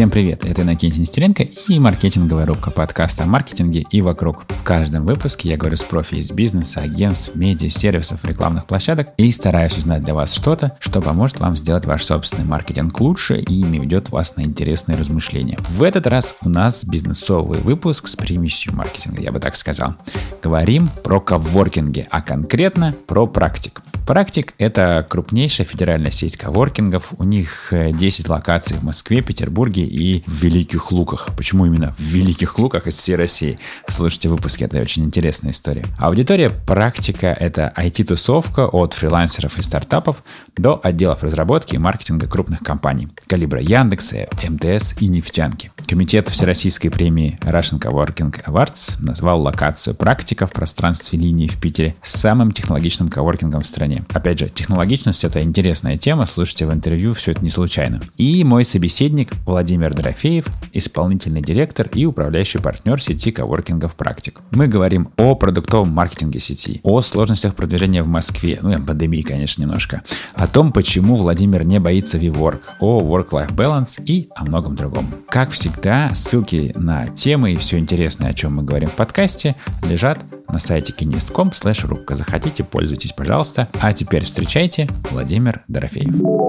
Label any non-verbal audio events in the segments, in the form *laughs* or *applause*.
Всем привет, это Иннокентий Нестеренко и маркетинговая рубка подкаста о маркетинге и вокруг. В каждом выпуске я говорю с профи из бизнеса, агентств, медиа, сервисов, рекламных площадок и стараюсь узнать для вас что-то, что поможет вам сделать ваш собственный маркетинг лучше и наведет вас на интересные размышления. В этот раз у нас бизнесовый выпуск с примесью маркетинга, я бы так сказал. Говорим про коворкинги, а конкретно про практик. Практик – это крупнейшая федеральная сеть коворкингов. У них 10 э, локаций в Москве, Петербурге и в Великих Луках. Почему именно в Великих Луках из всей России? Слушайте выпуски, это очень интересная история. Аудитория практика – это IT-тусовка от фрилансеров и стартапов до отделов разработки и маркетинга крупных компаний калибра Яндекса, МТС и нефтянки. Комитет Всероссийской премии Russian Coworking Awards назвал локацию практика в пространстве линии в Питере самым технологичным коворкингом в стране. Опять же, технологичность — это интересная тема, слушайте в интервью, все это не случайно. И мой собеседник Владимир Дорофеев, исполнительный директор и управляющий партнер сети коворкингов «Практик». Мы говорим о продуктовом маркетинге сети, о сложностях продвижения в Москве, ну и пандемии, конечно, немножко, о том, почему Владимир не боится VWork, о work-life balance и о многом другом. Как всегда, ссылки на темы и все интересное, о чем мы говорим в подкасте, лежат на сайте kinest.com рубка. Заходите, пользуйтесь, пожалуйста. А теперь встречайте Владимир Дорофеев.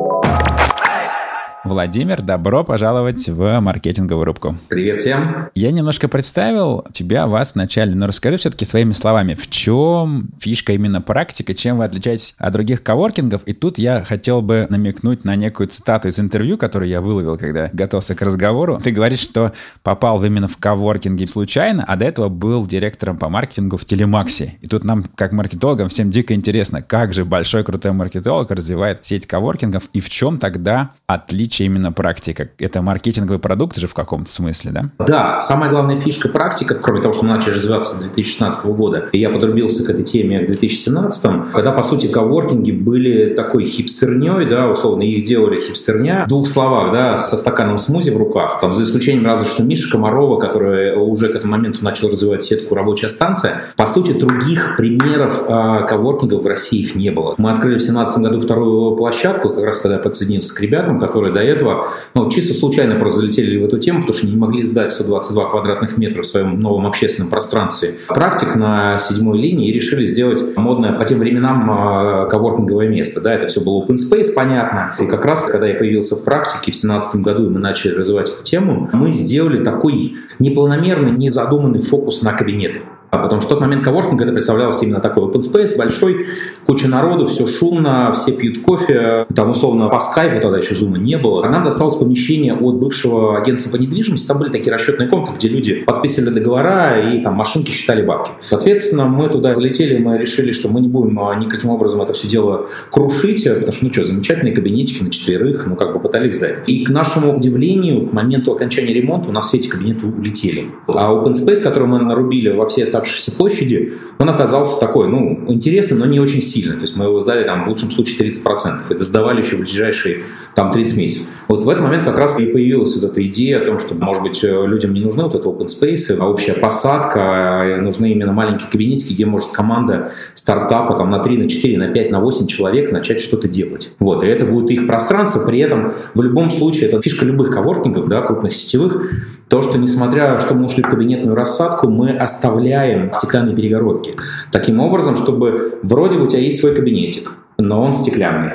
Владимир, добро пожаловать в маркетинговую рубку. Привет всем. Я немножко представил тебя, вас вначале, но расскажи все-таки своими словами, в чем фишка именно практика, чем вы отличаетесь от других коворкингов? И тут я хотел бы намекнуть на некую цитату из интервью, которую я выловил, когда готовился к разговору. Ты говоришь, что попал именно в коворкинги случайно, а до этого был директором по маркетингу в Телемаксе. И тут нам, как маркетологам, всем дико интересно, как же большой крутой маркетолог развивает сеть коворкингов и в чем тогда отличие отличие именно практика? Это маркетинговый продукт же в каком-то смысле, да? Да, самая главная фишка практика, кроме того, что мы начали развиваться с 2016 года, и я подрубился к этой теме в 2017, когда, по сути, коворкинги были такой хипстерней, да, условно, их делали хипстерня, в двух словах, да, со стаканом смузи в руках, там, за исключением разве что Миша Комарова, который уже к этому моменту начал развивать сетку «Рабочая станция», по сути, других примеров э, коворкингов в России их не было. Мы открыли в 2017 году вторую площадку, как раз когда я подсоединился к ребятам, которые до этого ну, чисто случайно залетели в эту тему, потому что не могли сдать 122 квадратных метра в своем новом общественном пространстве. Практик на седьмой линии и решили сделать модное по тем временам а, коворкинговое место. Да, это все было open space, понятно. И как раз, когда я появился в практике в 2017 году, и мы начали развивать эту тему, мы сделали такой непланомерный, незадуманный фокус на кабинеты. А потому что в тот момент коворкинг это представлялось именно такой open space, большой, куча народу, все шумно, все пьют кофе, там условно по скайпу тогда еще зума не было. А нам досталось помещение от бывшего агентства по недвижимости, там были такие расчетные комнаты, где люди подписывали договора и там машинки считали бабки. Соответственно, мы туда залетели, мы решили, что мы не будем а, никаким образом это все дело крушить, потому что, ну что, замечательные кабинетики на четверых, ну как бы пытались сдать. И к нашему удивлению, к моменту окончания ремонта у нас все эти кабинеты улетели. А open space, который мы нарубили во все оставшейся площади, он оказался такой, ну, интересный, но не очень сильный. То есть мы его сдали там в лучшем случае 30%. Это сдавали еще в ближайшие там 30 месяцев. Вот в этот момент как раз и появилась вот эта идея о том, что, может быть, людям не нужны вот это open space, а общая посадка, а нужны именно маленькие кабинетики, где может команда стартапа там на 3, на 4, на 5, на 8 человек начать что-то делать. Вот, и это будет их пространство, при этом в любом случае это фишка любых коворкингов, да, крупных сетевых, то, что несмотря, что мы ушли в кабинетную рассадку, мы оставляем оставляем стеклянные перегородки. Таким образом, чтобы вроде у тебя есть свой кабинетик, но он стеклянный.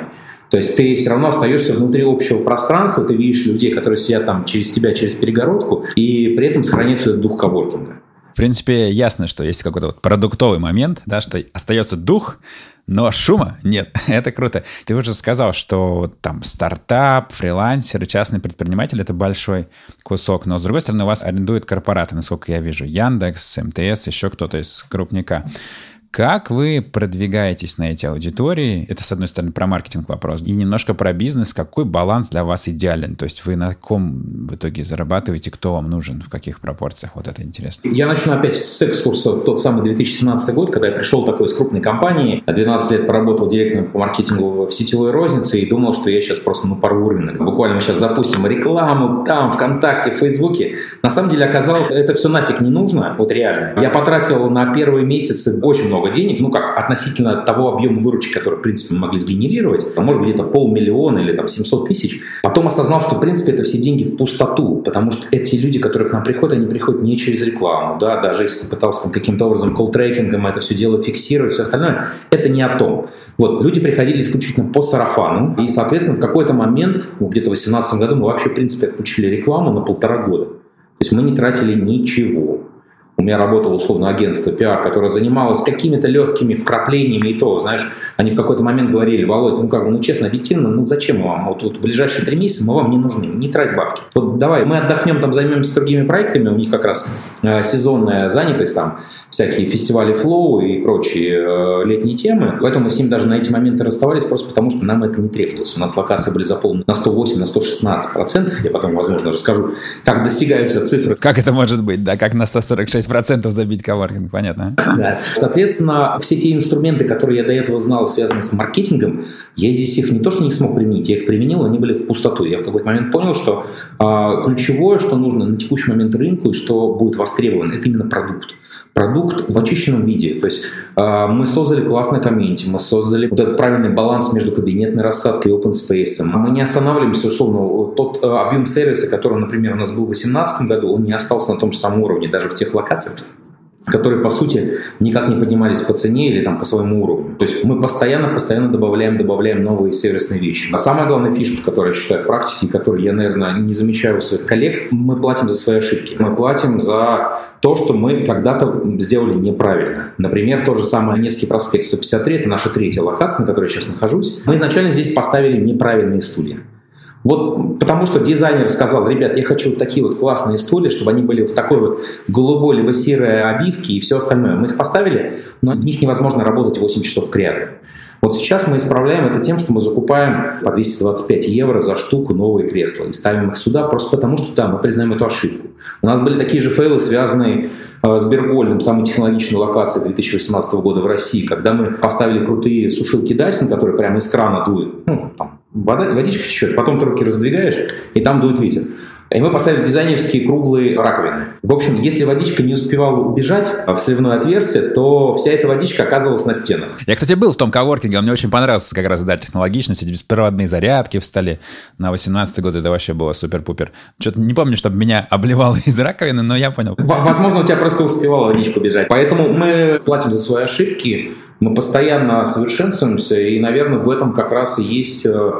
То есть ты все равно остаешься внутри общего пространства, ты видишь людей, которые сидят там через тебя, через перегородку, и при этом сохраняется дух коворкинга. В принципе, ясно, что есть какой-то вот продуктовый момент, да, что остается дух, но шума нет. *laughs* Это круто. Ты уже сказал, что там стартап, фрилансеры, частный предприниматель — это большой кусок. Но, с другой стороны, у вас арендуют корпораты, насколько я вижу. Яндекс, МТС, еще кто-то из крупника. Как вы продвигаетесь на эти аудитории? Это, с одной стороны, про маркетинг вопрос. И немножко про бизнес. Какой баланс для вас идеален? То есть вы на ком в итоге зарабатываете, кто вам нужен, в каких пропорциях? Вот это интересно. Я начну опять с экскурса в тот самый 2017 год, когда я пришел такой из крупной компании. 12 лет поработал директором по маркетингу в сетевой рознице и думал, что я сейчас просто ну, порву рынок. Буквально мы сейчас запустим рекламу там, ВКонтакте, в Фейсбуке. На самом деле оказалось, это все нафиг не нужно, вот реально. Я потратил на первые месяцы очень много много денег, ну как, относительно того объема выручки, который, в принципе, мы могли сгенерировать, а может быть, где-то полмиллиона или там 700 тысяч. Потом осознал, что, в принципе, это все деньги в пустоту, потому что эти люди, которые к нам приходят, они приходят не через рекламу, да, даже если пытался там, каким-то образом колл-трекингом это все дело фиксировать, все остальное, это не о том. Вот, люди приходили исключительно по сарафану, и, соответственно, в какой-то момент, ну, где-то в 2018 году, мы вообще, в принципе, отключили рекламу на полтора года. То есть мы не тратили ничего. Меня работало условно агентство пиар, которое занималось какими-то легкими вкраплениями и то, знаешь, они в какой-то момент говорили, Володь, ну как бы, ну честно, объективно, ну зачем вам? Вот, вот в ближайшие три месяца мы вам не нужны, не трать бабки. Вот давай, мы отдохнем, там займемся другими проектами, у них как раз э, сезонная занятость там, всякие фестивали флоу и прочие э, летние темы. Поэтому мы с ним даже на эти моменты расставались просто потому, что нам это не требовалось. У нас локации были заполнены на 108, на 116 процентов. Я потом, возможно, расскажу, как достигаются цифры. Как это может быть, да? Как на 146 процентов забить коворкинг, понятно? Да. Соответственно, все те инструменты, которые я до этого знал, связанные с маркетингом, я здесь их не то, что не смог применить, я их применил, они были в пустоту. Я в какой-то момент понял, что э, ключевое, что нужно на текущий момент рынку и что будет востребовано, это именно продукт продукт в очищенном виде. То есть э, мы создали классный комьюнити, мы создали вот этот правильный баланс между кабинетной рассадкой и open space. Мы не останавливаемся, условно, тот э, объем сервиса, который, например, у нас был в 2018 году, он не остался на том же самом уровне, даже в тех локациях, которые, по сути, никак не поднимались по цене или там по своему уровню. То есть мы постоянно-постоянно добавляем, добавляем новые сервисные вещи. А самая главная фишка, которую я считаю в практике, которую я, наверное, не замечаю у своих коллег, мы платим за свои ошибки. Мы платим за то, что мы когда-то сделали неправильно. Например, тот же самый Невский проспект 153, это наша третья локация, на которой я сейчас нахожусь. Мы изначально здесь поставили неправильные стулья. Вот потому что дизайнер сказал, ребят, я хочу вот такие вот классные стулья, чтобы они были в такой вот голубой либо серой обивке и все остальное. Мы их поставили, но в них невозможно работать 8 часов к ряду. Вот сейчас мы исправляем это тем, что мы закупаем по 225 евро за штуку новые кресла и ставим их сюда просто потому, что да, мы признаем эту ошибку. У нас были такие же фейлы, связанные э, с Бергольдом, самой технологичной локацией 2018 года в России, когда мы поставили крутые сушилки Dyson, которые прямо из крана дуют, ну, там, вода, водичка течет, потом руки раздвигаешь, и там дует ветер. И мы поставили дизайнерские круглые раковины. В общем, если водичка не успевала убежать в сливное отверстие, то вся эта водичка оказывалась на стенах. Я, кстати, был в том коворкинге, мне очень понравился как раз, да, технологичность, эти беспроводные зарядки в столе. На 18 год это вообще было супер-пупер. Что-то не помню, чтобы меня *laughs* обливало из раковины, но я понял. Возможно, у тебя просто успевала водичка бежать. Поэтому мы платим за свои ошибки, мы постоянно совершенствуемся, и, наверное, в этом как раз и есть э,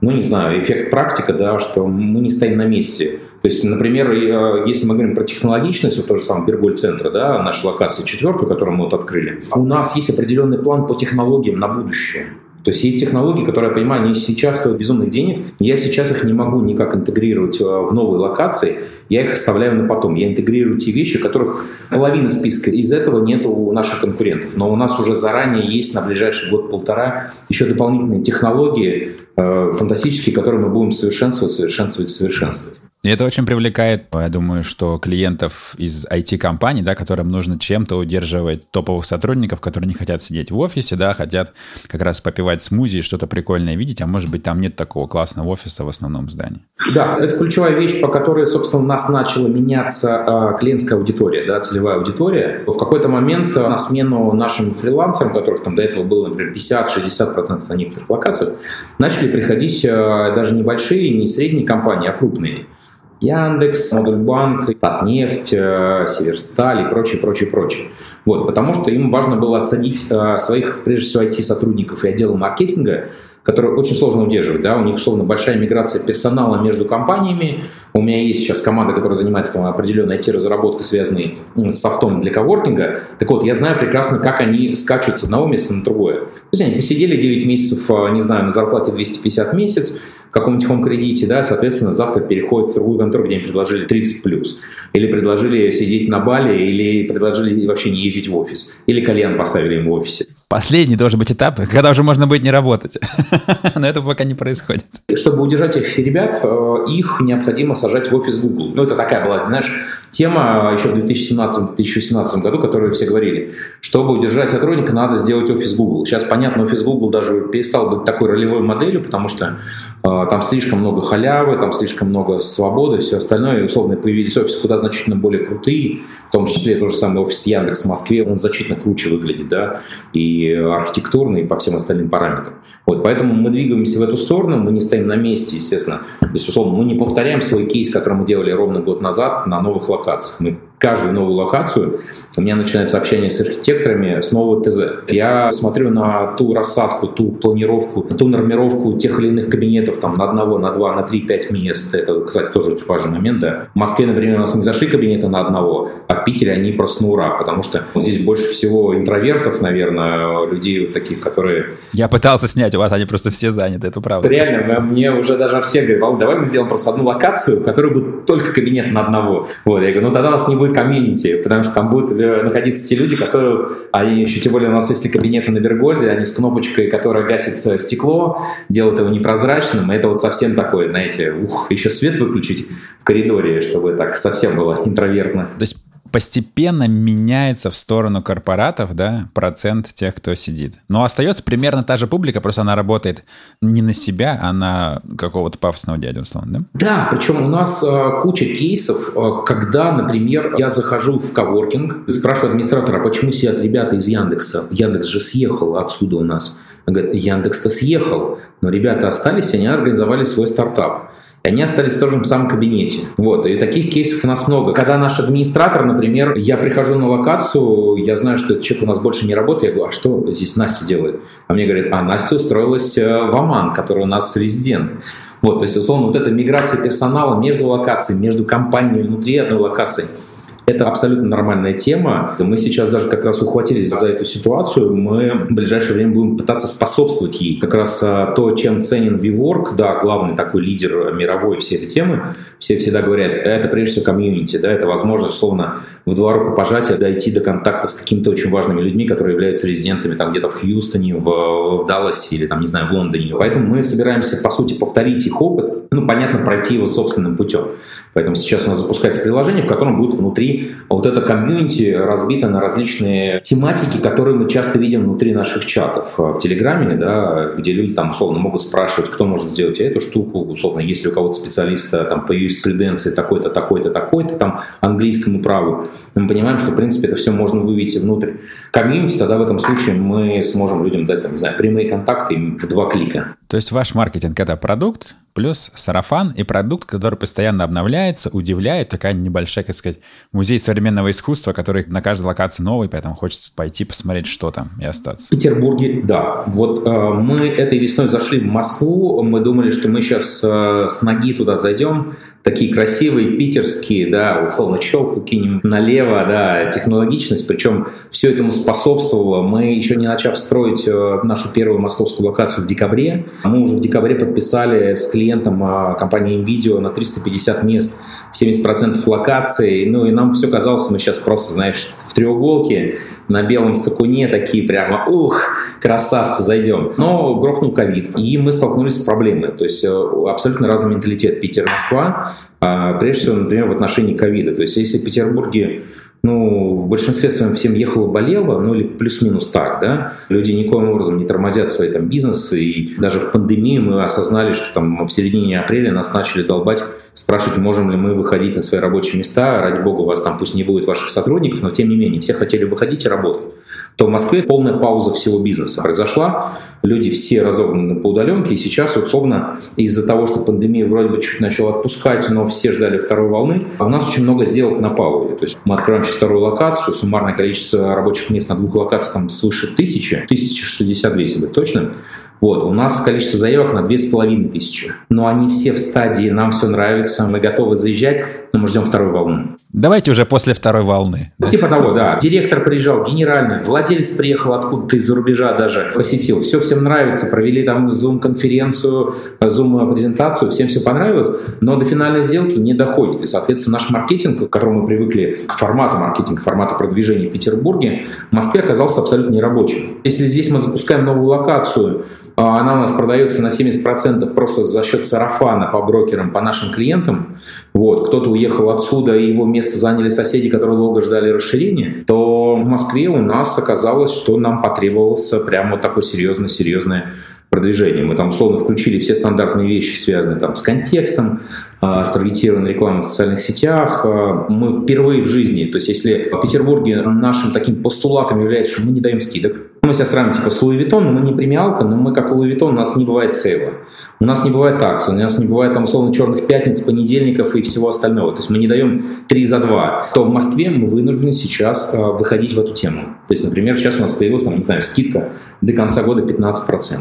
ну, не знаю, эффект практика, да, что мы не стоим на месте. То есть, например, э, если мы говорим про технологичность, вот то же самое Берголь-центра, да, наша локация четвертую, которую мы вот открыли, у нас есть определенный план по технологиям на будущее. То есть есть технологии, которые, я понимаю, они сейчас стоят безумных денег. Я сейчас их не могу никак интегрировать э, в новые локации. Я их оставляю на потом. Я интегрирую те вещи, которых половина списка из этого нет у наших конкурентов. Но у нас уже заранее есть на ближайший год-полтора еще дополнительные технологии э, фантастические, которые мы будем совершенствовать, совершенствовать, совершенствовать. И это очень привлекает, я думаю, что клиентов из IT-компаний, да, которым нужно чем-то удерживать топовых сотрудников, которые не хотят сидеть в офисе, да, хотят как раз попивать смузи и что-то прикольное видеть, а может быть там нет такого классного офиса в основном здании. Да, это ключевая вещь, по которой, собственно, у нас начала меняться э, клиентская аудитория, да, целевая аудитория. В какой-то момент э, на смену нашим фрилансерам, которых там до этого было, например, 50-60% на некоторых локациях, начали приходить э, даже небольшие, не средние компании, а крупные. Яндекс, Модульбанк, Татнефть, э, Северсталь и прочее, прочее, прочее. Вот, потому что им важно было отсадить э, своих, прежде всего, IT-сотрудников и отдела маркетинга, которые очень сложно удерживать. Да? У них, условно, большая миграция персонала между компаниями. У меня есть сейчас команда, которая занимается там, определенной IT-разработкой, связанной с софтом для коворкинга. Так вот, я знаю прекрасно, как они скачут с одного места на другое. То есть они посидели 9 месяцев, э, не знаю, на зарплате 250 в месяц, каком-нибудь home кредите, да, соответственно, завтра переходит в другую контору, где им предложили 30 плюс. Или предложили сидеть на Бали, или предложили вообще не ездить в офис. Или кальян поставили им в офисе. Последний должен быть этап, когда уже можно будет не работать. *laughs* Но это пока не происходит. Чтобы удержать этих ребят, э, их необходимо сажать в офис Google. Ну, это такая была, знаешь, тема еще в 2017-2018 году, которую все говорили. Чтобы удержать сотрудника, надо сделать офис Google. Сейчас, понятно, офис Google даже перестал быть такой ролевой моделью, потому что там слишком много халявы, там слишком много свободы, все остальное. И, условно, появились офисы куда значительно более крутые, в том числе тот же самый офис Яндекс в Москве, он значительно круче выглядит, да, и архитектурно, и по всем остальным параметрам. Вот, поэтому мы двигаемся в эту сторону, мы не стоим на месте, естественно. То есть, условно, мы не повторяем свой кейс, который мы делали ровно год назад на новых локациях. Мы каждую новую локацию у меня начинается общение с архитекторами с нового ТЗ. Я смотрю на ту рассадку, ту планировку, ту нормировку тех или иных кабинетов там на одного, на два, на три, пять мест. Это, кстати, тоже очень важный момент. Да. В Москве, например, у нас не зашли кабинеты на одного, а в Питере они просто на ура, потому что здесь больше всего интровертов, наверное, людей таких, которые... Я пытался снять, у вас они просто все заняты, это правда. Реально, мне уже даже все говорят, давай мы сделаем просто одну локацию, в которой будет только кабинет на одного. Вот, я говорю, ну тогда у нас не будет комьюнити, потому что там будут э, находиться те люди, которые, они еще тем более у нас если кабинеты на Бергольде, они с кнопочкой, которая гасит стекло, делают его непрозрачным, и это вот совсем такое, знаете, ух, еще свет выключить в коридоре, чтобы так совсем было интровертно. То есть постепенно меняется в сторону корпоратов, да, процент тех, кто сидит. Но остается примерно та же публика, просто она работает не на себя, а на какого-то пафосного дядю, условно, да? Да, причем у нас э, куча кейсов, э, когда, например, я захожу в коворкинг, спрашиваю администратора, а почему сидят ребята из Яндекса? Яндекс же съехал отсюда у нас. Он говорит, Яндекс-то съехал, но ребята остались, они организовали свой стартап. Они остались в том же самом кабинете. Вот. И таких кейсов у нас много. Когда наш администратор, например, я прихожу на локацию, я знаю, что этот человек у нас больше не работает, я говорю, а что здесь Настя делает? А мне говорят, а Настя устроилась э, в Оман, который у нас резидент. Вот, то есть, условно, вот эта миграция персонала между локациями, между компаниями внутри одной локации – это абсолютно нормальная тема. Мы сейчас даже как раз ухватились за эту ситуацию. Мы в ближайшее время будем пытаться способствовать ей. Как раз а, то, чем ценен VWork, да, главный такой лидер мировой всей этой темы, все всегда говорят, это прежде всего комьюнити, да, это возможность, словно в два рукопожатия дойти до контакта с какими-то очень важными людьми, которые являются резидентами там где-то в Хьюстоне, в, в Далласе или там, не знаю, в Лондоне. Поэтому мы собираемся, по сути, повторить их опыт, ну, понятно, пройти его собственным путем. Поэтому сейчас у нас запускается приложение, в котором будет внутри вот это комьюнити разбито на различные тематики, которые мы часто видим внутри наших чатов в Телеграме, да, где люди там условно могут спрашивать, кто может сделать эту штуку, условно, если у кого-то специалиста там по юриспруденции такой-то, такой-то, такой-то, там английскому праву. Мы понимаем, что в принципе это все можно вывести внутрь комьюнити, тогда в этом случае мы сможем людям дать, там, не знаю, прямые контакты в два клика. То есть ваш маркетинг — это продукт, плюс сарафан и продукт, который постоянно обновляется, удивляет, такая небольшая, как сказать, музей современного искусства, который на каждой локации новый, поэтому хочется пойти посмотреть, что там, и остаться. В Петербурге, да. Вот э, мы этой весной зашли в Москву, мы думали, что мы сейчас э, с ноги туда зайдем, такие красивые питерские, да, условно щелку кинем налево, да, технологичность, причем все этому способствовало. Мы еще не начав строить э, нашу первую московскую локацию в декабре, мы уже в декабре подписали с клиентом а, компании NVIDIA на 350 мест 70% локаций, ну и нам все казалось, мы сейчас просто, знаешь, в треуголке на белом скакуне такие прямо, ух, красавцы, зайдем. Но грохнул ковид, и мы столкнулись с проблемой. То есть э, абсолютно разный менталитет Питер-Москва, а, прежде всего, например, в отношении ковида. То есть если в Петербурге ну, в большинстве своем всем ехало, болело, ну или плюс-минус так, да, люди никоим образом не тормозят свои там бизнесы, и даже в пандемию мы осознали, что там в середине апреля нас начали долбать спрашивать, можем ли мы выходить на свои рабочие места, ради бога, у вас там пусть не будет ваших сотрудников, но тем не менее, все хотели выходить и работать то в Москве полная пауза всего бизнеса произошла. Люди все разогнаны по удаленке, и сейчас, условно, из-за того, что пандемия вроде бы чуть начала отпускать, но все ждали второй волны, а у нас очень много сделок на паузе. То есть мы открываем сейчас вторую локацию, суммарное количество рабочих мест на двух локациях там свыше тысячи, 1062, если быть точным. Вот, у нас количество заявок на 2500. Но они все в стадии «нам все нравится, мы готовы заезжать, но мы ждем второй волны». Давайте уже после второй волны. Типа того, да. Директор приезжал, генеральный, владелец приехал откуда-то из-за рубежа даже, посетил. Все всем нравится, провели там Zoom-конференцию, Zoom-презентацию, всем все понравилось, но до финальной сделки не доходит. И, соответственно, наш маркетинг, к которому мы привыкли, к формату маркетинга, к формату продвижения в Петербурге, в Москве оказался абсолютно нерабочим. Если здесь мы запускаем новую локацию, а она у нас продается на 70% просто за счет сарафана по брокерам, по нашим клиентам. Вот, кто-то уехал отсюда, и его место заняли соседи, которые долго ждали расширения, то в Москве у нас оказалось, что нам потребовался прямо вот такой серьезный-серьезный продвижения. Мы там условно включили все стандартные вещи, связанные там с контекстом, а, с таргетированной рекламой в социальных сетях. А, мы впервые в жизни, то есть если в Петербурге нашим таким постулатом является, что мы не даем скидок, мы себя сравним типа с Louis Vuitton, но мы не премиалка, но мы как Louis Vuitton, у нас не бывает сейла. У нас не бывает акций, у нас не бывает там условно черных пятниц, понедельников и всего остального. То есть мы не даем 3 за 2. То в Москве мы вынуждены сейчас э, выходить в эту тему. То есть, например, сейчас у нас появилась, там, не знаю, скидка до конца года 15%.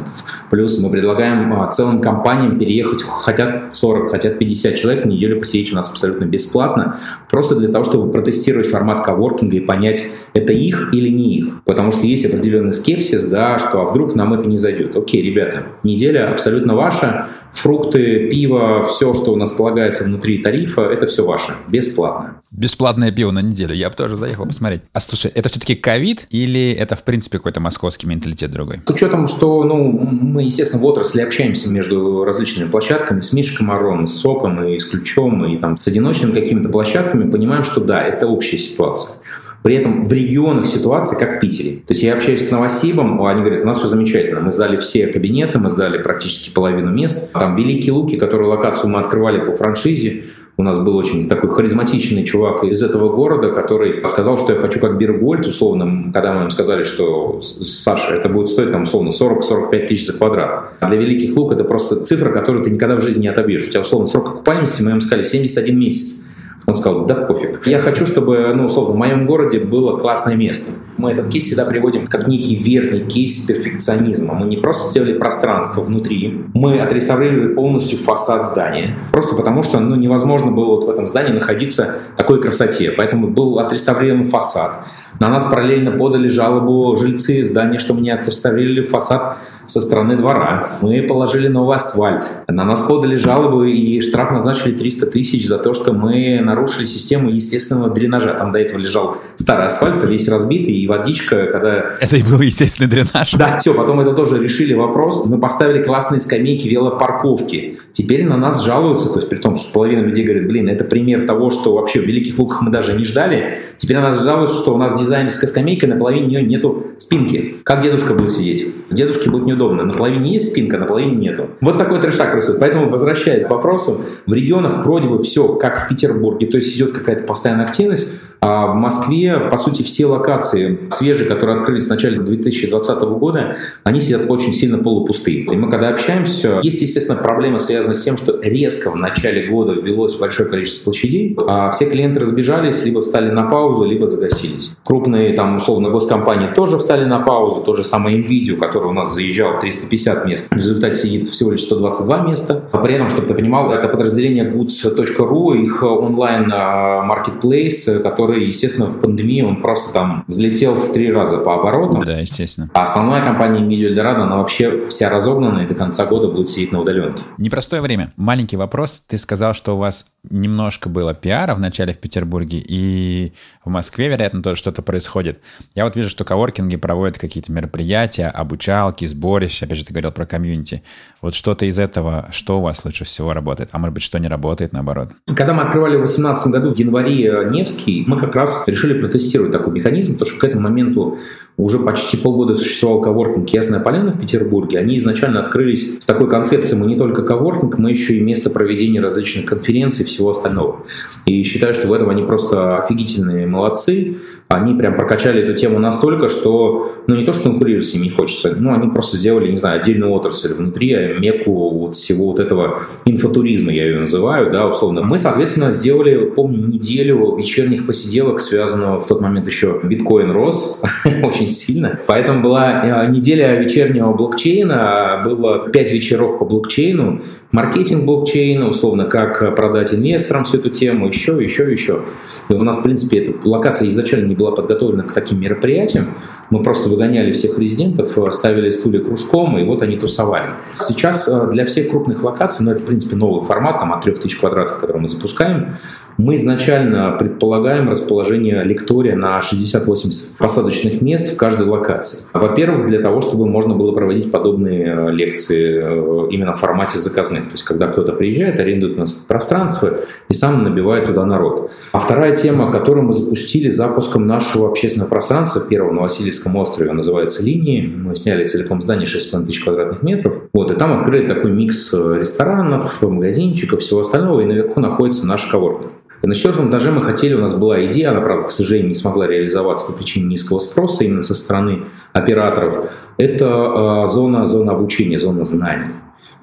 Плюс мы предлагаем э, целым компаниям переехать, хотят 40, хотят 50 человек, неделю посидеть у нас абсолютно бесплатно, просто для того, чтобы протестировать формат коворкинга и понять, это их или не их. Потому что есть определенный скепсис, да, что а вдруг нам это не зайдет. Окей, ребята, неделя абсолютно ваша, фрукты, пиво, все, что у нас полагается внутри тарифа, это все ваше, бесплатно. Бесплатное пиво на неделю, я бы тоже заехал посмотреть. А слушай, это все-таки ковид или это, в принципе, какой-то московский менталитет другой? С учетом, что ну, мы, естественно, в отрасли общаемся между различными площадками, с Мишей Комаром, с Соком, и с Ключом, и там, с одиночными какими-то площадками, понимаем, что да, это общая ситуация. При этом в регионах ситуация как в Питере. То есть я общаюсь с Новосибом, они говорят, у нас все замечательно. Мы сдали все кабинеты, мы сдали практически половину мест. Там Великие Луки, которую локацию мы открывали по франшизе, у нас был очень такой харизматичный чувак из этого города, который сказал, что я хочу как Бергольд, условно, когда мы им сказали, что Саша, это будет стоить там условно 40-45 тысяч за квадрат. А для Великих Лук это просто цифра, которую ты никогда в жизни не отобьешь. У тебя условно срок окупаемости, мы им сказали 71 месяц. Он сказал, да пофиг. Я хочу, чтобы, ну, условно, в моем городе было классное место. Мы этот кейс всегда приводим как некий верный кейс перфекционизма. Мы не просто сделали пространство внутри, мы отреставрировали полностью фасад здания. Просто потому, что ну, невозможно было вот в этом здании находиться такой красоте. Поэтому был отреставрирован фасад. На нас параллельно подали жалобу жильцы здания, что мы не отреставрировали фасад со стороны двора. Мы положили новый асфальт. На нас подали жалобу и штраф назначили 300 тысяч за то, что мы нарушили систему естественного дренажа. Там до этого лежал старый асфальт, весь разбитый, и водичка, когда... Это и был естественный дренаж? Да, все, потом это тоже решили вопрос. Мы поставили классные скамейки велопарковки. Теперь на нас жалуются, то есть при том, что половина людей говорит, блин, это пример того, что вообще в Великих Луках мы даже не ждали. Теперь на нас жалуются, что у нас дизайнерская скамейка, на половине нее нету спинки. Как дедушка будет сидеть? Дедушке будет неудобно удобно. На половине есть спинка, на половине нету. Вот такой трешак происходит. Поэтому, возвращаясь к вопросу, в регионах вроде бы все как в Петербурге, то есть идет какая-то постоянная активность, а в Москве, по сути, все локации свежие, которые открылись в начале 2020 года, они сидят очень сильно полупустые. И мы когда общаемся, есть, естественно, проблема, связанная с тем, что резко в начале года ввелось большое количество площадей, а все клиенты разбежались, либо встали на паузу, либо загасились. Крупные, там, условно, госкомпании тоже встали на паузу, то же самое NVIDIA, который у нас заезжал 350 мест, в результате сидит всего лишь 122 места. А при этом, чтобы ты понимал, это подразделение goods.ru, их онлайн-маркетплейс, который который, естественно, в пандемии он просто там взлетел в три раза по оборотам. Да, естественно. А основная компания Media Eldorado, она вообще вся разогнана и до конца года будет сидеть на удаленке. Непростое время. Маленький вопрос. Ты сказал, что у вас немножко было пиара в начале в Петербурге, и в Москве, вероятно, тоже что-то происходит. Я вот вижу, что коворкинги проводят какие-то мероприятия, обучалки, сборища. Опять же, ты говорил про комьюнити. Вот что-то из этого, что у вас лучше всего работает? А может быть, что не работает, наоборот? Когда мы открывали в 2018 году в январе Невский, мы как раз решили протестировать такой механизм, потому что к этому моменту уже почти полгода существовал коворкинг «Ясная поляна» в Петербурге. Они изначально открылись с такой концепцией, мы не только коворкинг, мы еще и место проведения различных конференций и всего остального. И считаю, что в этом они просто офигительные молодцы они прям прокачали эту тему настолько, что, ну, не то, что конкурировать с ними не хочется, ну, они просто сделали, не знаю, отдельную отрасль внутри, а меку вот всего вот этого инфотуризма, я ее называю, да, условно. Мы, соответственно, сделали, помню, неделю вечерних посиделок, связанного в тот момент еще биткоин рос *laughs* очень сильно, поэтому была э, неделя вечернего блокчейна, было пять вечеров по блокчейну, маркетинг блокчейна, условно, как продать инвесторам всю эту тему, еще, еще, еще. И у нас, в принципе, эта локация изначально не была подготовлена к таким мероприятиям. Мы просто выгоняли всех резидентов, ставили стулья кружком, и вот они тусовали. Сейчас э, для всех крупных локаций, ну, это, в принципе, новый формат, там, от 3000 квадратов, который мы запускаем, Мы изначально предполагаем расположение лектория на 60-80 посадочных мест в каждой локации. Во-первых, для того, чтобы можно было проводить подобные э, лекции э, именно в формате заказных. То есть, когда кто-то приезжает, арендует у нас пространство и сам набивает туда народ. А вторая тема, которую мы запустили запуском нашего общественного пространства, первого на Васильевском острове, называется «Линии». Мы сняли целиком здание 6,5 тысяч квадратных метров. Вот, и там открыли такой микс э, ресторанов, магазинчиков, всего остального, и наверху находится наш коворкинг. И на четвертом этаже мы хотели, у нас была идея, она, правда, к сожалению, не смогла реализоваться по причине низкого спроса именно со стороны операторов. Это э, зона, зона обучения, зона знаний.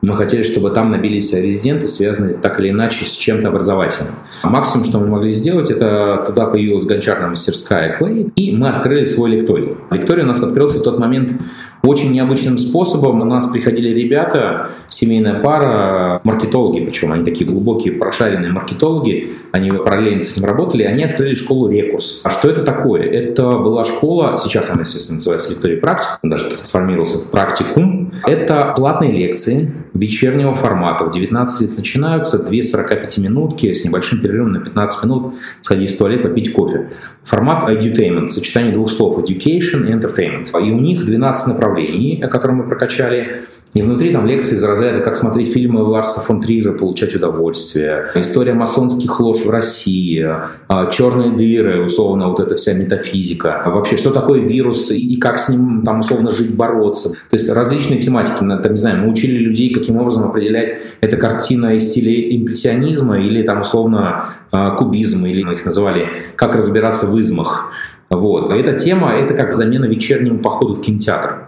Мы хотели, чтобы там набились резиденты, связанные так или иначе с чем-то образовательным. Максимум, что мы могли сделать, это туда появилась гончарная мастерская Клей, и мы открыли свой лекторий. Лекторий у нас открылся в тот момент очень необычным способом. У нас приходили ребята, семейная пара, маркетологи, причем они такие глубокие, прошаренные маркетологи, они параллельно с этим работали, они открыли школу Рекурс. А что это такое? Это была школа, сейчас она, естественно, называется лекторий практик, он даже трансформировался в практикум. Это платные лекции вечернего формата. В 19 лет начинаются, 2 45 минутки с небольшим перерывом на 15 минут сходить в туалет, попить кофе. Формат edutainment, сочетание двух слов education и entertainment. И у них 12 направлений, которые мы прокачали. И внутри там лекции из разряда «Как смотреть фильмы Ларса фон Трира, получать удовольствие», «История масонских лож в России», а, «Черные дыры», условно, вот эта вся метафизика. А вообще, что такое вирус и как с ним там условно жить, бороться. То есть различные тематики. Там, не знаю, мы учили людей, каким образом определять, это картина из стиля импрессионизма или там условно а, кубизм, или мы их называли «Как разбираться в измах». Вот. Эта тема – это как замена вечернему походу в кинотеатр.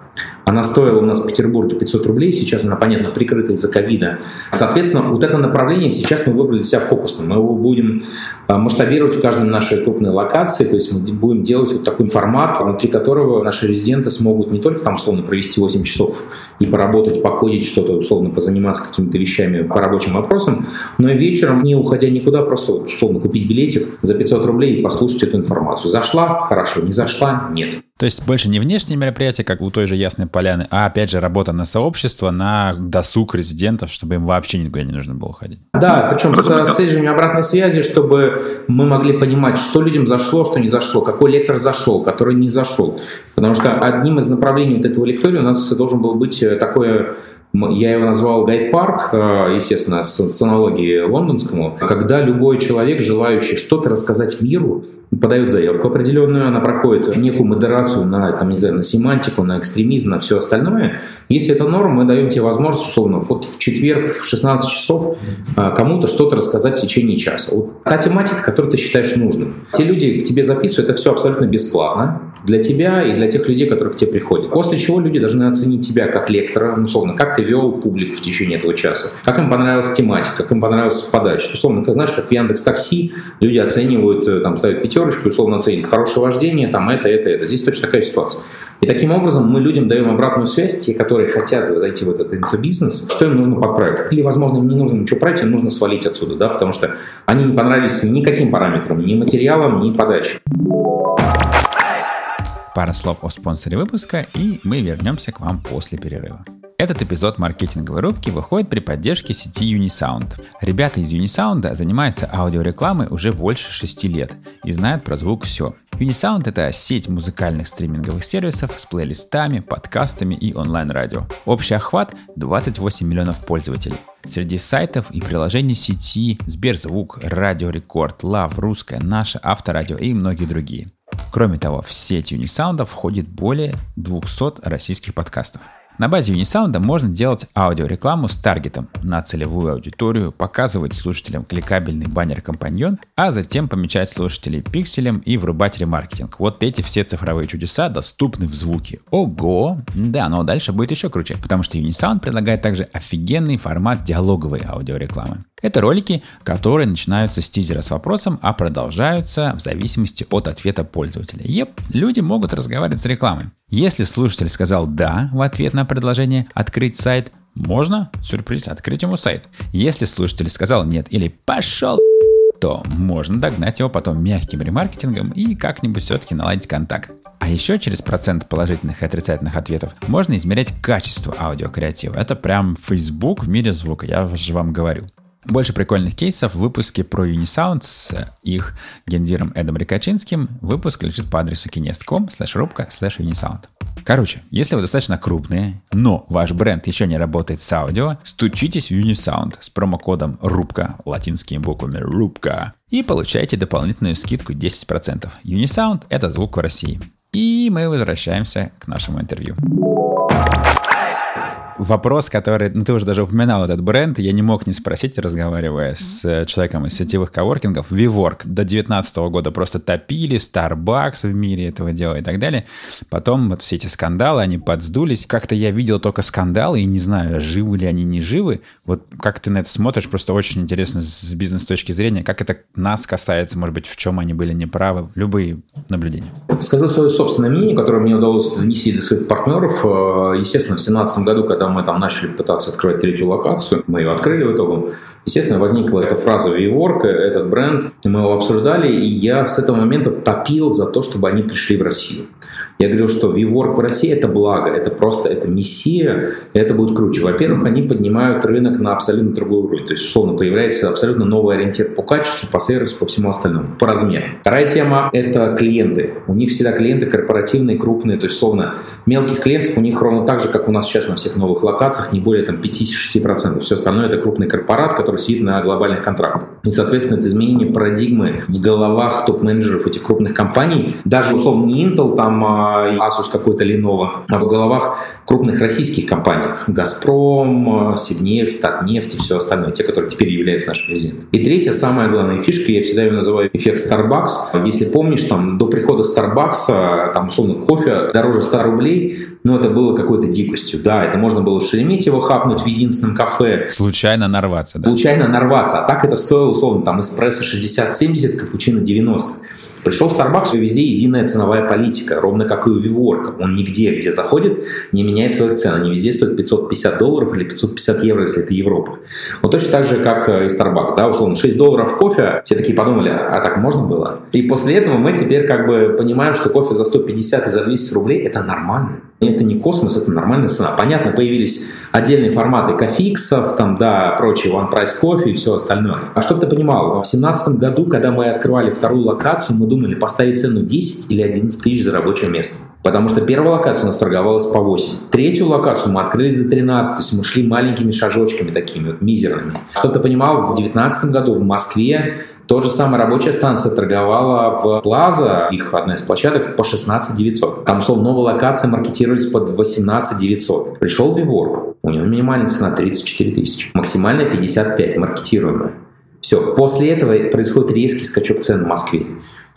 Она стоила у нас в Петербурге 500 рублей, сейчас она, понятно, прикрыта из-за ковида. Соответственно, вот это направление сейчас мы выбрали себя фокусным. Мы его будем а, масштабировать в каждой нашей крупной локации, то есть мы будем делать вот такой формат, внутри которого наши резиденты смогут не только там условно провести 8 часов и поработать, покодить что-то, условно позаниматься какими-то вещами по рабочим вопросам, но и вечером, не уходя никуда, просто условно купить билетик за 500 рублей и послушать эту информацию. Зашла? Хорошо. Не зашла? Нет. То есть больше не внешние мероприятия, как у той же Ясной Поляны, а опять же работа на сообщество, на досуг резидентов, чтобы им вообще никуда не нужно было ходить. Да, причем с, с целью обратной связи, чтобы мы могли понимать, что людям зашло, что не зашло, какой лектор зашел, который не зашел. Потому что одним из направлений вот этого лектория у нас должен был быть э, такое я его назвал гайд-парк, э, естественно, с аналогией лондонскому, когда любой человек, желающий что-то рассказать миру, подает заявку определенную, она проходит некую модерацию на, там, не знаю, на семантику, на экстремизм, на все остальное. Если это норм, мы даем тебе возможность, условно, вот в четверг в 16 часов э, кому-то что-то рассказать в течение часа. Вот та тематика, которую ты считаешь нужным. Те люди к тебе записывают, это все абсолютно бесплатно для тебя и для тех людей, которые к тебе приходят. После чего люди должны оценить тебя как лектора, ну, условно, как ты вел публику в течение этого часа, как им понравилась тематика, как им понравилась подача. Условно, ты знаешь, как в Яндекс Такси люди оценивают, э, там, ставят пятерочку, условно оценивают хорошее вождение, там, это, это, это. Здесь точно такая ситуация. И таким образом мы людям даем обратную связь, те, которые хотят зайти в этот инфобизнес, что им нужно подправить. Или, возможно, им не нужно ничего править, им нужно свалить отсюда, да, потому что они не понравились никаким параметрам, ни материалом, ни подачей. Пара слов о спонсоре выпуска, и мы вернемся к вам после перерыва. Этот эпизод маркетинговой рубки выходит при поддержке сети Unisound. Ребята из Unisound занимаются аудиорекламой уже больше 6 лет и знают про звук все. Unisound — это сеть музыкальных стриминговых сервисов с плейлистами, подкастами и онлайн-радио. Общий охват — 28 миллионов пользователей. Среди сайтов и приложений сети Сберзвук, Радио Рекорд, Love, Русская, Наша, Авторадио и многие другие. Кроме того, в сеть Unisound входит более 200 российских подкастов. На базе Unisound можно делать аудиорекламу с таргетом на целевую аудиторию, показывать слушателям кликабельный баннер-компаньон, а затем помечать слушателей пикселем и врубать ремаркетинг. Вот эти все цифровые чудеса доступны в звуке. Ого! Да, но дальше будет еще круче, потому что Unisound предлагает также офигенный формат диалоговой аудиорекламы. Это ролики, которые начинаются с тизера с вопросом, а продолжаются в зависимости от ответа пользователя. Еп, люди могут разговаривать с рекламой. Если слушатель сказал «да» в ответ на предложение «открыть сайт», можно, сюрприз, открыть ему сайт. Если слушатель сказал «нет» или «пошел», то можно догнать его потом мягким ремаркетингом и как-нибудь все-таки наладить контакт. А еще через процент положительных и отрицательных ответов можно измерять качество аудиокреатива. Это прям Facebook в мире звука, я же вам говорю. Больше прикольных кейсов в выпуске про Unisound с их гендиром Эдом Рикачинским. Выпуск лежит по адресу kinest.com slash рубка slash Unisound. Короче, если вы достаточно крупные, но ваш бренд еще не работает с аудио, стучитесь в Unisound с промокодом RUBKA, латинскими буквами RUBKA, и получайте дополнительную скидку 10%. Unisound — это звук в России. И мы возвращаемся к нашему интервью вопрос, который, ну ты уже даже упоминал этот бренд, я не мог не спросить, разговаривая с э, человеком из сетевых коворкингов, WeWork до 2019 года просто топили, Starbucks в мире этого дела и так далее. Потом вот все эти скандалы, они подсдулись. Как-то я видел только скандалы и не знаю, живы ли они, не живы. Вот как ты на это смотришь, просто очень интересно с бизнес точки зрения, как это нас касается, может быть, в чем они были неправы, любые наблюдения. Скажу свое собственное мнение, которое мне удалось донести до своих партнеров. Э, естественно, в 2017 году, когда мы там начали пытаться открывать третью локацию, мы ее открыли в итоге, естественно, возникла эта фраза WeWork, этот бренд, мы его обсуждали, и я с этого момента топил за то, чтобы они пришли в Россию. Я говорил, что WeWork в России – это благо, это просто это мессия, и это будет круче. Во-первых, они поднимают рынок на абсолютно другой уровень. То есть, условно, появляется абсолютно новый ориентир по качеству, по сервису, по всему остальному, по размеру. Вторая тема – это клиенты. У них всегда клиенты корпоративные, крупные. То есть, условно, мелких клиентов у них ровно так же, как у нас сейчас на всех новых локациях, не более там 5-6%. Все остальное – это крупный корпорат, который сидит на глобальных контрактах. И, соответственно, это изменение парадигмы в головах топ-менеджеров этих крупных компаний. Даже, условно, не Intel, там а Asus какой-то Lenovo, а в головах крупных российских компаниях. Газпром, Сибнефть, Татнефть и все остальное, те, которые теперь являются нашими резидентами. И третья, самая главная фишка, я всегда ее называю эффект Starbucks. Если помнишь, там до прихода Starbucks, там условно кофе дороже 100 рублей, но это было какой-то дикостью. Да, это можно было в Шереметьево хапнуть в единственном кафе. Случайно нарваться, да? Случайно нарваться. А так это стоило, условно, там эспрессо 60-70, капучино 90. Пришел Starbucks, везде единая ценовая политика, ровно как и у WeWork. Он нигде, где заходит, не меняет своих цен. Они везде стоят 550 долларов или 550 евро, если это Европа. Вот точно так же, как и Starbucks. Да, условно, 6 долларов кофе, все такие подумали, а так можно было? И после этого мы теперь как бы понимаем, что кофе за 150 и за 200 рублей – это нормально. Это не космос, это нормальная цена. Понятно, появились отдельные форматы кофиксов, там, да, прочие One Price кофе и все остальное. А чтобы ты понимал, в 2017 году, когда мы открывали вторую локацию, мы думали поставить цену 10 или 11 тысяч за рабочее место. Потому что первая локация у нас торговалась по 8. Третью локацию мы открыли за 13, то есть мы шли маленькими шажочками такими, вот, мизерными. Чтобы ты понимал, в 2019 году в Москве тот же самая рабочая станция торговала в Плаза, их одна из площадок, по 16 900. Там, условно, новые локации маркетировались под 18 900. Пришел Виворк, у него минимальная цена 34 тысячи, максимальная 55, маркетируемая. Все, после этого происходит резкий скачок цен в Москве.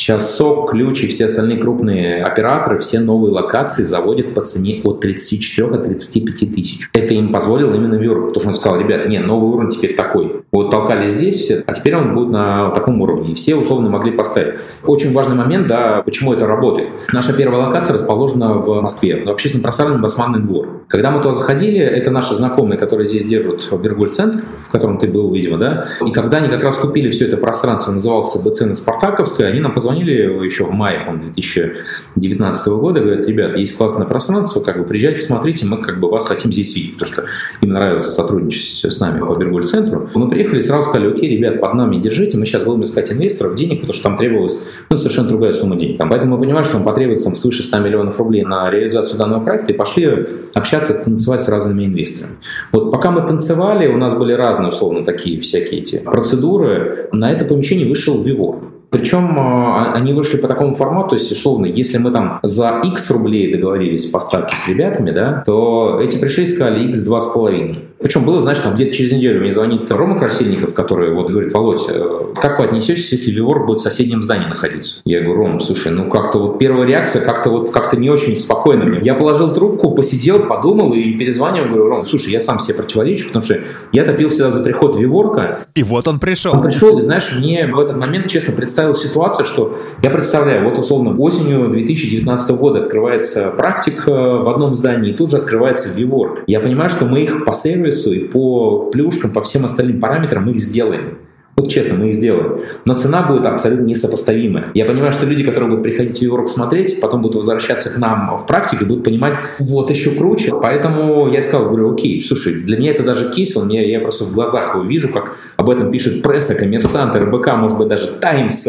Сейчас СОК, Ключ и все остальные крупные операторы, все новые локации заводят по цене от 34 до 35 тысяч. Это им позволило именно Вюрк, потому что он сказал, ребят, не, новый уровень теперь такой. Вот толкались здесь все, а теперь он будет на таком уровне. И все условно могли поставить. Очень важный момент, да, почему это работает. Наша первая локация расположена в Москве, в общественном пространстве Басманный двор. Когда мы туда заходили, это наши знакомые, которые здесь держат Бергуль-центр, в котором ты был, видимо, да, и когда они как раз купили все это пространство, назывался БЦ на Спартаковское, они нам позвонили позвонили еще в мае 2019 года, говорят, ребят, есть классное пространство, как бы приезжайте, смотрите, мы как бы вас хотим здесь видеть, потому что им нравится сотрудничать с нами по Берголь-центру. Мы приехали, сразу сказали, окей, ребят, под нами держите, мы сейчас будем искать инвесторов, денег, потому что там требовалась ну, совершенно другая сумма денег. Там, поэтому мы понимаем, что нам потребуется там, свыше 100 миллионов рублей на реализацию данного проекта, и пошли общаться, танцевать с разными инвесторами. Вот пока мы танцевали, у нас были разные, условно, такие всякие эти процедуры, на это помещение вышел Вивор. Причем а, они вышли по такому формату, то есть, условно, если мы там за X рублей договорились поставки с ребятами, да, то эти пришли и сказали X 2,5. Причем было, знаешь, там где-то через неделю мне звонит Рома Красильников, который вот говорит, Володь, э, как вы отнесетесь, если Вивор будет в соседнем здании находиться? Я говорю, Ром, слушай, ну как-то вот первая реакция как-то вот как-то не очень спокойно мне. Я положил трубку, посидел, подумал и перезвонил, говорю, Ром, слушай, я сам себе противоречу, потому что я топил всегда за приход Виворка. И вот он пришел. Он пришел, и знаешь, мне в этот момент, честно, представилась ситуация, что я представляю, вот условно осенью 2019 года открывается практик э, в одном здании, и тут же открывается Виворк. Я понимаю, что мы их по сервису и по плюшкам, по всем остальным параметрам мы их сделаем. Вот честно, мы их сделаем. Но цена будет абсолютно несопоставимая. Я понимаю, что люди, которые будут приходить в Европу смотреть, потом будут возвращаться к нам в практике, будут понимать, вот еще круче. Поэтому я сказал, говорю, окей, слушай, для меня это даже кейс, он, я, я просто в глазах его вижу, как об этом пишет пресса, коммерсант, РБК, может быть, даже Таймс.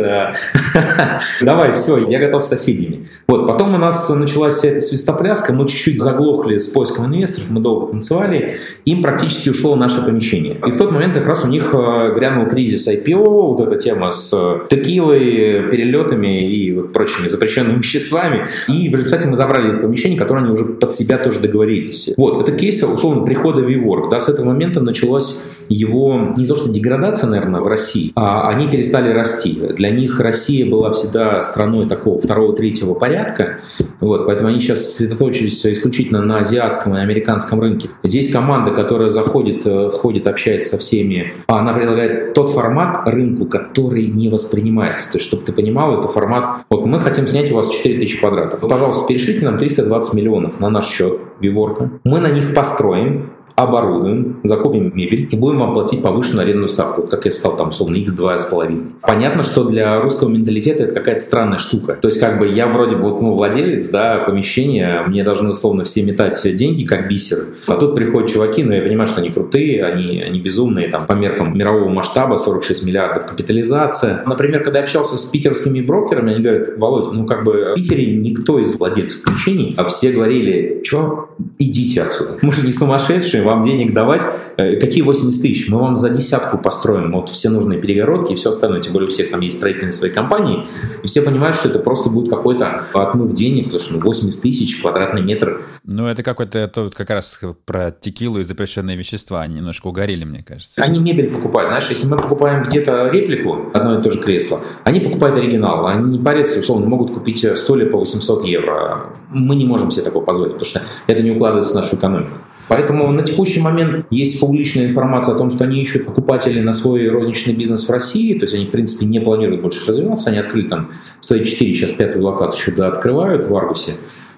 *laughs* Давай, все, я готов с соседями. Вот, потом у нас началась вся эта свистопляска, мы чуть-чуть заглохли с поиском инвесторов, мы долго танцевали, им практически ушло наше помещение. И в тот момент как раз у них э, грянул кризис с IPO, вот эта тема с э, текилой, перелетами и вот прочими запрещенными *laughs* веществами. И в результате мы забрали это помещение, которое они уже под себя тоже договорились. Вот, это кейс, условно, прихода WeWork. Да, с этого момента началась его, не то что деградация, наверное, в России, а они перестали расти. Для них Россия была всегда страной такого второго-третьего порядка, вот, поэтому они сейчас сосредоточились исключительно на азиатском и американском рынке. Здесь команда, которая заходит, э, ходит, общается со всеми, она предлагает тот формат рынку, который не воспринимается. То есть, чтобы ты понимал, это формат, вот мы хотим снять у вас 4000 квадратов. Вы, пожалуйста, перешлите нам 320 миллионов на наш счет, Виворка. Мы на них построим, оборудуем, закупим мебель и будем вам платить повышенную арендную ставку. как я сказал, там, условно, x2,5. Понятно, что для русского менталитета это какая-то странная штука. То есть, как бы, я вроде бы, ну, владелец, да, помещения, мне должны, условно, все метать деньги, как бисер. А тут приходят чуваки, но ну, я понимаю, что они крутые, они, они безумные, там, по меркам мирового масштаба, 46 миллиардов капитализация. Например, когда я общался с питерскими брокерами, они говорят, Володь, ну, как бы, в Питере никто из владельцев помещений, а все говорили, что, идите отсюда. Мы же не сумасшедшие, вам денег давать. Э, какие 80 тысяч? Мы вам за десятку построим вот все нужные перегородки и все остальное. Тем более у всех там есть строительные свои компании. И все понимают, что это просто будет какой-то отмыв денег, потому что ну, 80 тысяч квадратный метр. Ну, это какой-то, это вот как раз про текилу и запрещенные вещества. Они немножко угорели, мне кажется. Они мебель покупают. Знаешь, если мы покупаем где-то реплику, одно и то же кресло, они покупают оригинал. Они не парятся, условно, могут купить столик по 800 евро. Мы не можем себе такого позволить, потому что это не укладывается в нашу экономику. Поэтому на текущий момент есть публичная информация о том, что они ищут покупателей на свой розничный бизнес в России, то есть они, в принципе, не планируют больше развиваться, они открыли там свои четыре, сейчас пятую локацию еще да, открывают в Аргусе,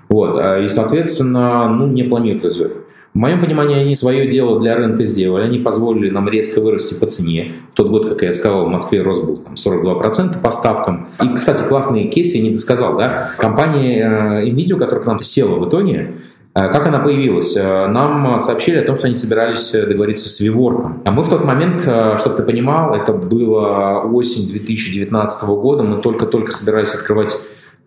вот, а, и, соответственно, ну, не планируют развивать. В моем понимании, они свое дело для рынка сделали. Они позволили нам резко вырасти по цене. В тот год, как я сказал, в Москве рост был там, 42% по ставкам. И, кстати, классные кейсы, я не досказал, да? Компания э, NVIDIA, которая к нам села в итоге, как она появилась? Э, нам сообщили о том, что они собирались э, договориться с Виворком. А мы в тот момент, чтобы ты понимал, это было осень 2019 года, мы только-только собирались открывать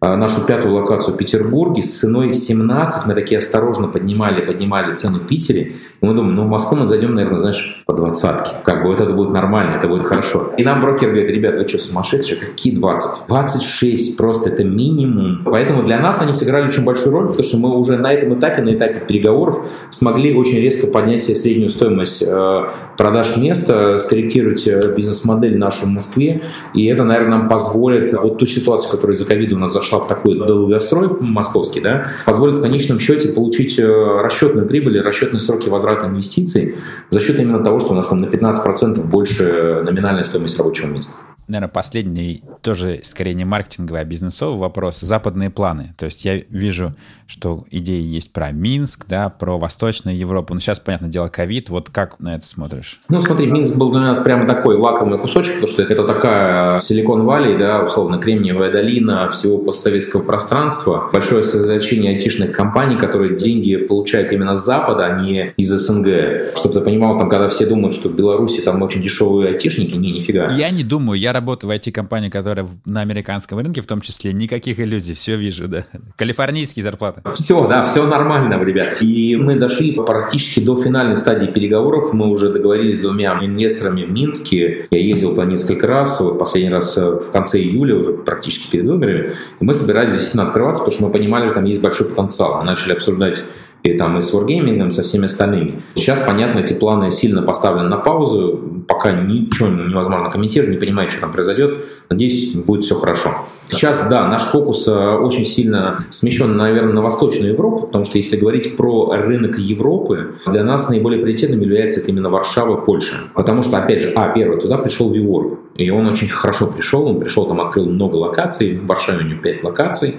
нашу пятую локацию в Петербурге с ценой 17. Мы такие осторожно поднимали, поднимали цену в Питере. И мы думаем, ну в Москву мы зайдем, наверное, знаешь, по двадцатке. Как бы вот это будет нормально, это будет хорошо. И нам брокер говорит, ребят, вы что, сумасшедшие? Какие 20? 26 просто, это минимум. Поэтому для нас они сыграли очень большую роль, потому что мы уже на этом этапе, на этапе переговоров смогли очень резко поднять себе среднюю стоимость э, продаж места, скорректировать э, бизнес-модель нашу в Москве. И это, наверное, нам позволит вот ту ситуацию, которая за ковида у нас зашла зашла в такой долгострой московский, да, позволит в конечном счете получить э, расчетную прибыль и расчетные сроки возврата инвестиций за счет именно того, что у нас там на 15% больше номинальная стоимость рабочего места наверное, последний, тоже скорее не маркетинговый, а бизнесовый вопрос. Западные планы. То есть я вижу, что идеи есть про Минск, да, про Восточную Европу. Ну, сейчас, понятное дело, ковид. Вот как на это смотришь? Ну, смотри, Минск был для нас прямо такой лакомый кусочек, потому что это такая Силикон Валли, да, условно, Кремниевая долина всего постсоветского пространства. Большое сосредоточение айтишных компаний, которые деньги получают именно с Запада, а не из СНГ. Чтобы ты понимал, там, когда все думают, что в Беларуси там очень дешевые айтишники, не, нифига. Я не думаю, я работаю в IT-компании, которая на американском рынке, в том числе, никаких иллюзий, все вижу, да. Калифорнийские зарплаты. Все, да, все нормально, ребят. И мы дошли практически до финальной стадии переговоров. Мы уже договорились с двумя инвесторами в Минске. Я ездил туда несколько раз, вот последний раз э, в конце июля, уже практически перед выборами. И мы собирались действительно открываться, потому что мы понимали, что там есть большой потенциал. Мы начали обсуждать и там и с Wargaming, со всеми остальными. Сейчас, понятно, эти планы сильно поставлены на паузу, пока ничего невозможно комментировать, не понимаю, что там произойдет. Надеюсь, будет все хорошо. Сейчас, да, наш фокус э, очень сильно смещен, наверное, на Восточную Европу, потому что если говорить про рынок Европы, для нас наиболее приоритетным является это именно Варшава, Польша. Потому что, опять же, а, первое, туда пришел Виворк, и он очень хорошо пришел, он пришел, там открыл много локаций, в Варшаве у него 5 локаций,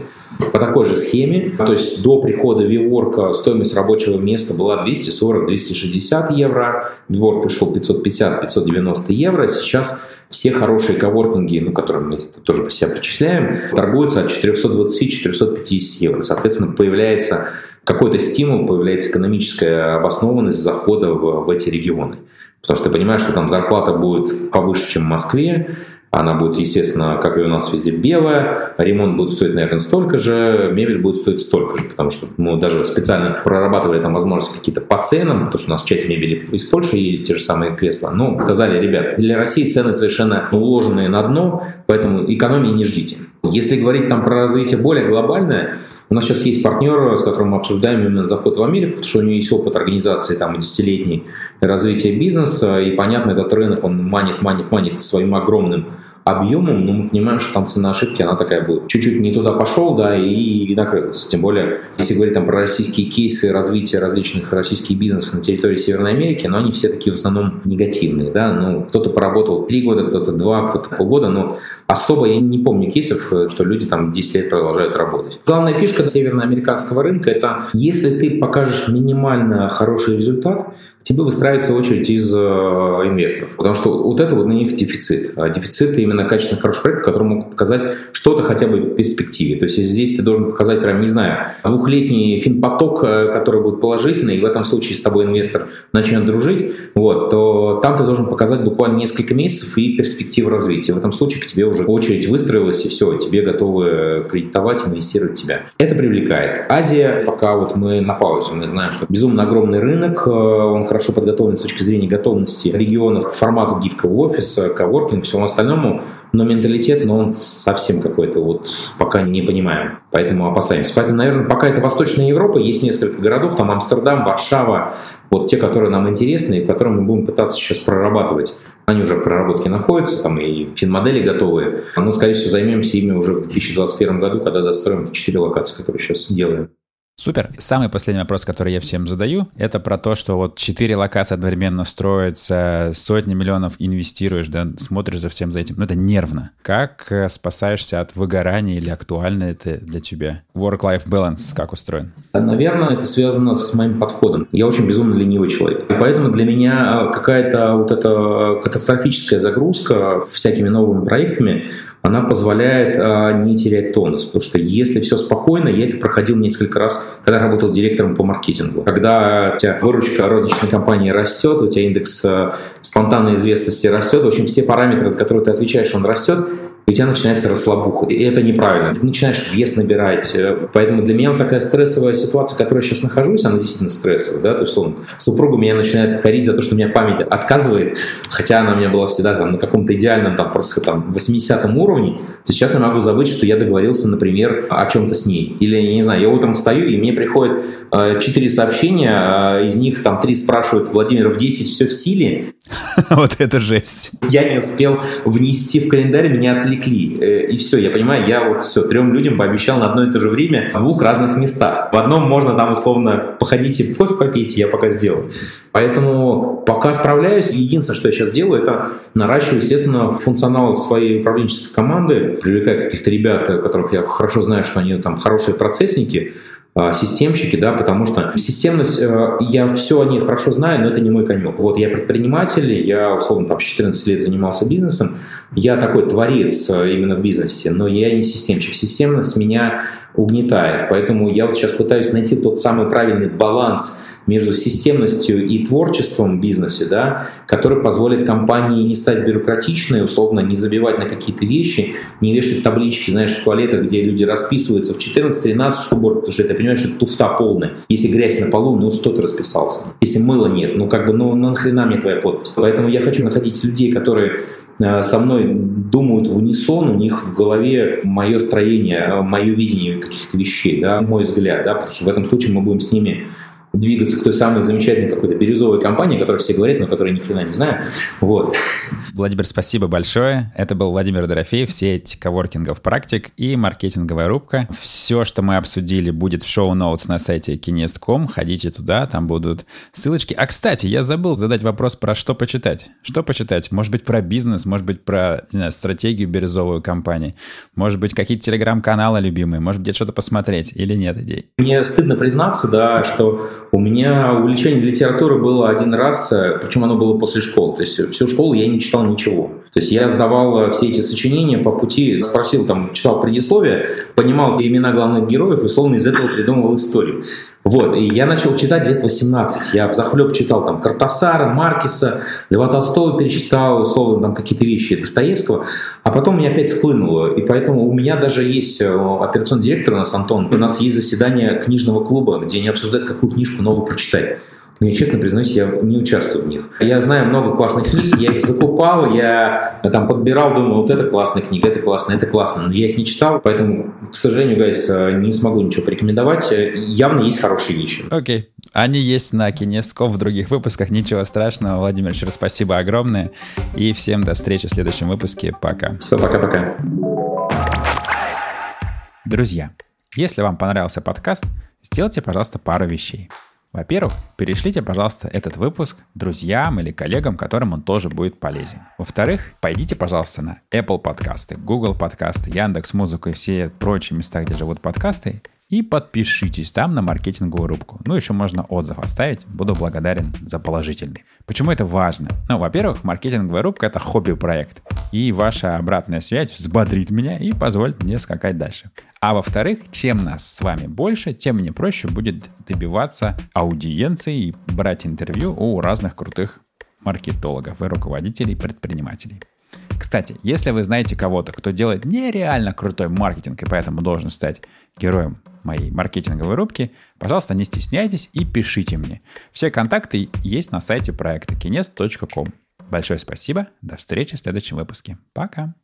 по такой же схеме. То есть до прихода WeWork стоимость рабочего места была 240-260 евро, WeWork пришел 550-590 евро, сейчас все хорошие коворкинги, ну, которые мы тоже по себя причисляем, торгуются от 420-450 евро. Соответственно, появляется какой-то стимул, появляется экономическая обоснованность захода в, в эти регионы. Потому что ты понимаешь, что там зарплата будет повыше, чем в Москве, она будет, естественно, как и у нас везде белая, ремонт будет стоить, наверное, столько же, мебель будет стоить столько же, потому что мы даже специально прорабатывали там возможности какие-то по ценам, потому что у нас часть мебели из Польши и те же самые кресла. Но сказали, ребят, для России цены совершенно уложенные на дно, поэтому экономии не ждите. Если говорить там про развитие более глобальное, у нас сейчас есть партнер, с которым мы обсуждаем именно заход в Америку, потому что у него есть опыт организации там десятилетней развития бизнеса, и понятно, этот рынок, он манит, манит, манит своим огромным объемом, но мы понимаем, что там цена ошибки, она такая будет. Чуть-чуть не туда пошел, да, и, и накрылся. Тем более, если говорить там про российские кейсы развития различных российских бизнесов на территории Северной Америки, но они все такие в основном негативные, да, ну, кто-то поработал три года, кто-то два, кто-то полгода, но особо я не помню кейсов, что люди там 10 лет продолжают работать. Главная фишка северноамериканского рынка – это если ты покажешь минимально хороший результат, тебе выстраивается очередь из э, инвесторов. Потому что вот это вот на них дефицит. А дефицит именно качественно хороших проектов, которые могут показать что-то хотя бы в перспективе. То есть здесь ты должен показать прям, не знаю, двухлетний финпоток, э, который будет положительный, и в этом случае с тобой инвестор начнет дружить, вот, то там ты должен показать буквально несколько месяцев и перспективу развития. В этом случае к тебе уже очередь выстроилась, и все, тебе готовы кредитовать, инвестировать тебя. Это привлекает. Азия, пока вот мы на паузе, мы знаем, что безумно огромный рынок, э, он хорошо хорошо подготовлен с точки зрения готовности регионов к формату гибкого офиса, коворкинг, всему остальному, но менталитет, но он совсем какой-то вот пока не понимаем, поэтому опасаемся. Поэтому, наверное, пока это Восточная Европа, есть несколько городов, там Амстердам, Варшава, вот те, которые нам интересны и которые мы будем пытаться сейчас прорабатывать. Они уже в проработке находятся, там и финмодели готовые. Но, скорее всего, займемся ими уже в 2021 году, когда достроим 4 локации, которые сейчас делаем. Супер. Самый последний вопрос, который я всем задаю, это про то, что вот четыре локации одновременно строятся, сотни миллионов инвестируешь, да, смотришь за всем за этим. Ну, это нервно. Как э, спасаешься от выгорания или актуально это для тебя? Work-life balance как устроен? Наверное, это связано с моим подходом. Я очень безумно ленивый человек. И поэтому для меня какая-то вот эта катастрофическая загрузка всякими новыми проектами, она позволяет а, не терять тонус. Потому что если все спокойно, я это проходил несколько раз, когда работал директором по маркетингу. Когда у тебя выручка розничной компании растет, у тебя индекс а, спонтанной известности растет, в общем, все параметры, за которые ты отвечаешь, он растет, и у тебя начинается расслабуха. И это неправильно. Ты начинаешь вес набирать. Э, поэтому для меня вот такая стрессовая ситуация, в которой я сейчас нахожусь, она действительно стрессовая. Да? То есть он, супруга меня начинает корить за то, что у меня память отказывает, хотя она у меня была всегда там, на каком-то идеальном, там, просто там, 80 уровне, то сейчас я могу забыть, что я договорился, например, о чем-то с ней. Или, я не знаю, я утром встаю, и мне приходят э, 4 сообщения, э, из них там 3 спрашивают, Владимир, в 10 все в силе? *laughs* Вот это жесть. Я не успел внести в календарь, меня отвлекли отвлекли. Э, и все, я понимаю, я вот все, трем людям пообещал на одно и то же время в двух разных местах. В одном можно там условно походите, кофе попейте, я пока сделаю. Поэтому пока справляюсь. Единственное, что я сейчас делаю, это наращиваю, естественно, функционал своей управленческой команды, привлекаю каких-то ребят, которых я хорошо знаю, что они там хорошие процессники, а, системщики, да, потому что системность, э, я все о ней хорошо знаю, но это не мой конек. Вот я предприниматель, я, условно, там, 14 лет занимался бизнесом, я такой творец э, именно в бизнесе, но я не системщик. Системность меня угнетает, поэтому я вот сейчас пытаюсь найти тот самый правильный баланс между системностью и творчеством в бизнесе, да, который позволит компании не стать бюрократичной, условно не забивать на какие-то вещи, не вешать таблички, знаешь, в туалетах, где люди расписываются в 14-13 штук, потому что ты понимаешь, это туфта полная. Если грязь на полу, ну что ты расписался? Если мыла нет, ну как бы, ну, ну нахрена мне твоя подпись? Поэтому я хочу находить людей, которые со мной думают в унисон, у них в голове мое строение, мое видение каких-то вещей, да, мой взгляд, да, потому что в этом случае мы будем с ними двигаться к той самой замечательной какой-то бирюзовой компании, о которой все говорят, но которой ни хрена не знаю. Вот. Владимир, спасибо большое. Это был Владимир Дорофеев, сеть коворкингов «Практик» и маркетинговая рубка. Все, что мы обсудили, будет в шоу-ноутс на сайте kinest.com. Ходите туда, там будут ссылочки. А, кстати, я забыл задать вопрос про что почитать. Что почитать? Может быть, про бизнес, может быть, про не знаю, стратегию бирюзовую компании, может быть, какие-то телеграм-каналы любимые, может быть, что-то посмотреть или нет идей? Мне стыдно признаться, да, что у меня увлечение литературы было один раз, э, причем оно было после школы. То есть всю школу я не читал ничего. То есть я сдавал э, все эти сочинения по пути, спросил, там, читал предисловие, понимал имена главных героев и словно из этого придумывал историю. Вот, и я начал читать лет 18. Я в захлеб читал там Картасара, Маркиса, Льва Толстого перечитал, условно, там какие-то вещи Достоевского, а потом меня опять схлынуло. И поэтому у меня даже есть э, операционный директор у нас, Антон, у нас есть заседание книжного клуба, где они обсуждают, какую книжку новую прочитать. Но я честно признаюсь, я не участвую в них. Я знаю много классных книг, я их закупал, я там подбирал, думаю, вот это классная книга, это классно, это классно. Но я их не читал, поэтому, к сожалению, гайс, не смогу ничего порекомендовать. Явно есть хорошие вещи. Окей. Okay. Они есть на Кинестков в других выпусках. Ничего страшного. Владимир, еще раз спасибо огромное. И всем до встречи в следующем выпуске. Пока. Все, пока-пока. Друзья, если вам понравился подкаст, сделайте, пожалуйста, пару вещей. Во-первых, перешлите, пожалуйста, этот выпуск друзьям или коллегам, которым он тоже будет полезен. Во-вторых, пойдите, пожалуйста, на Apple подкасты, Google подкасты, Яндекс Музыку и все прочие места, где живут подкасты, и подпишитесь там на маркетинговую рубку. Ну, еще можно отзыв оставить. Буду благодарен за положительный. Почему это важно? Ну, во-первых, маркетинговая рубка — это хобби-проект. И ваша обратная связь взбодрит меня и позволит мне скакать дальше. А во-вторых, чем нас с вами больше, тем мне проще будет добиваться аудиенции и брать интервью у разных крутых маркетологов и руководителей предпринимателей. Кстати, если вы знаете кого-то, кто делает нереально крутой маркетинг и поэтому должен стать героем моей маркетинговой рубки, пожалуйста, не стесняйтесь и пишите мне. Все контакты есть на сайте проекта kines.com. Большое спасибо. До встречи в следующем выпуске. Пока.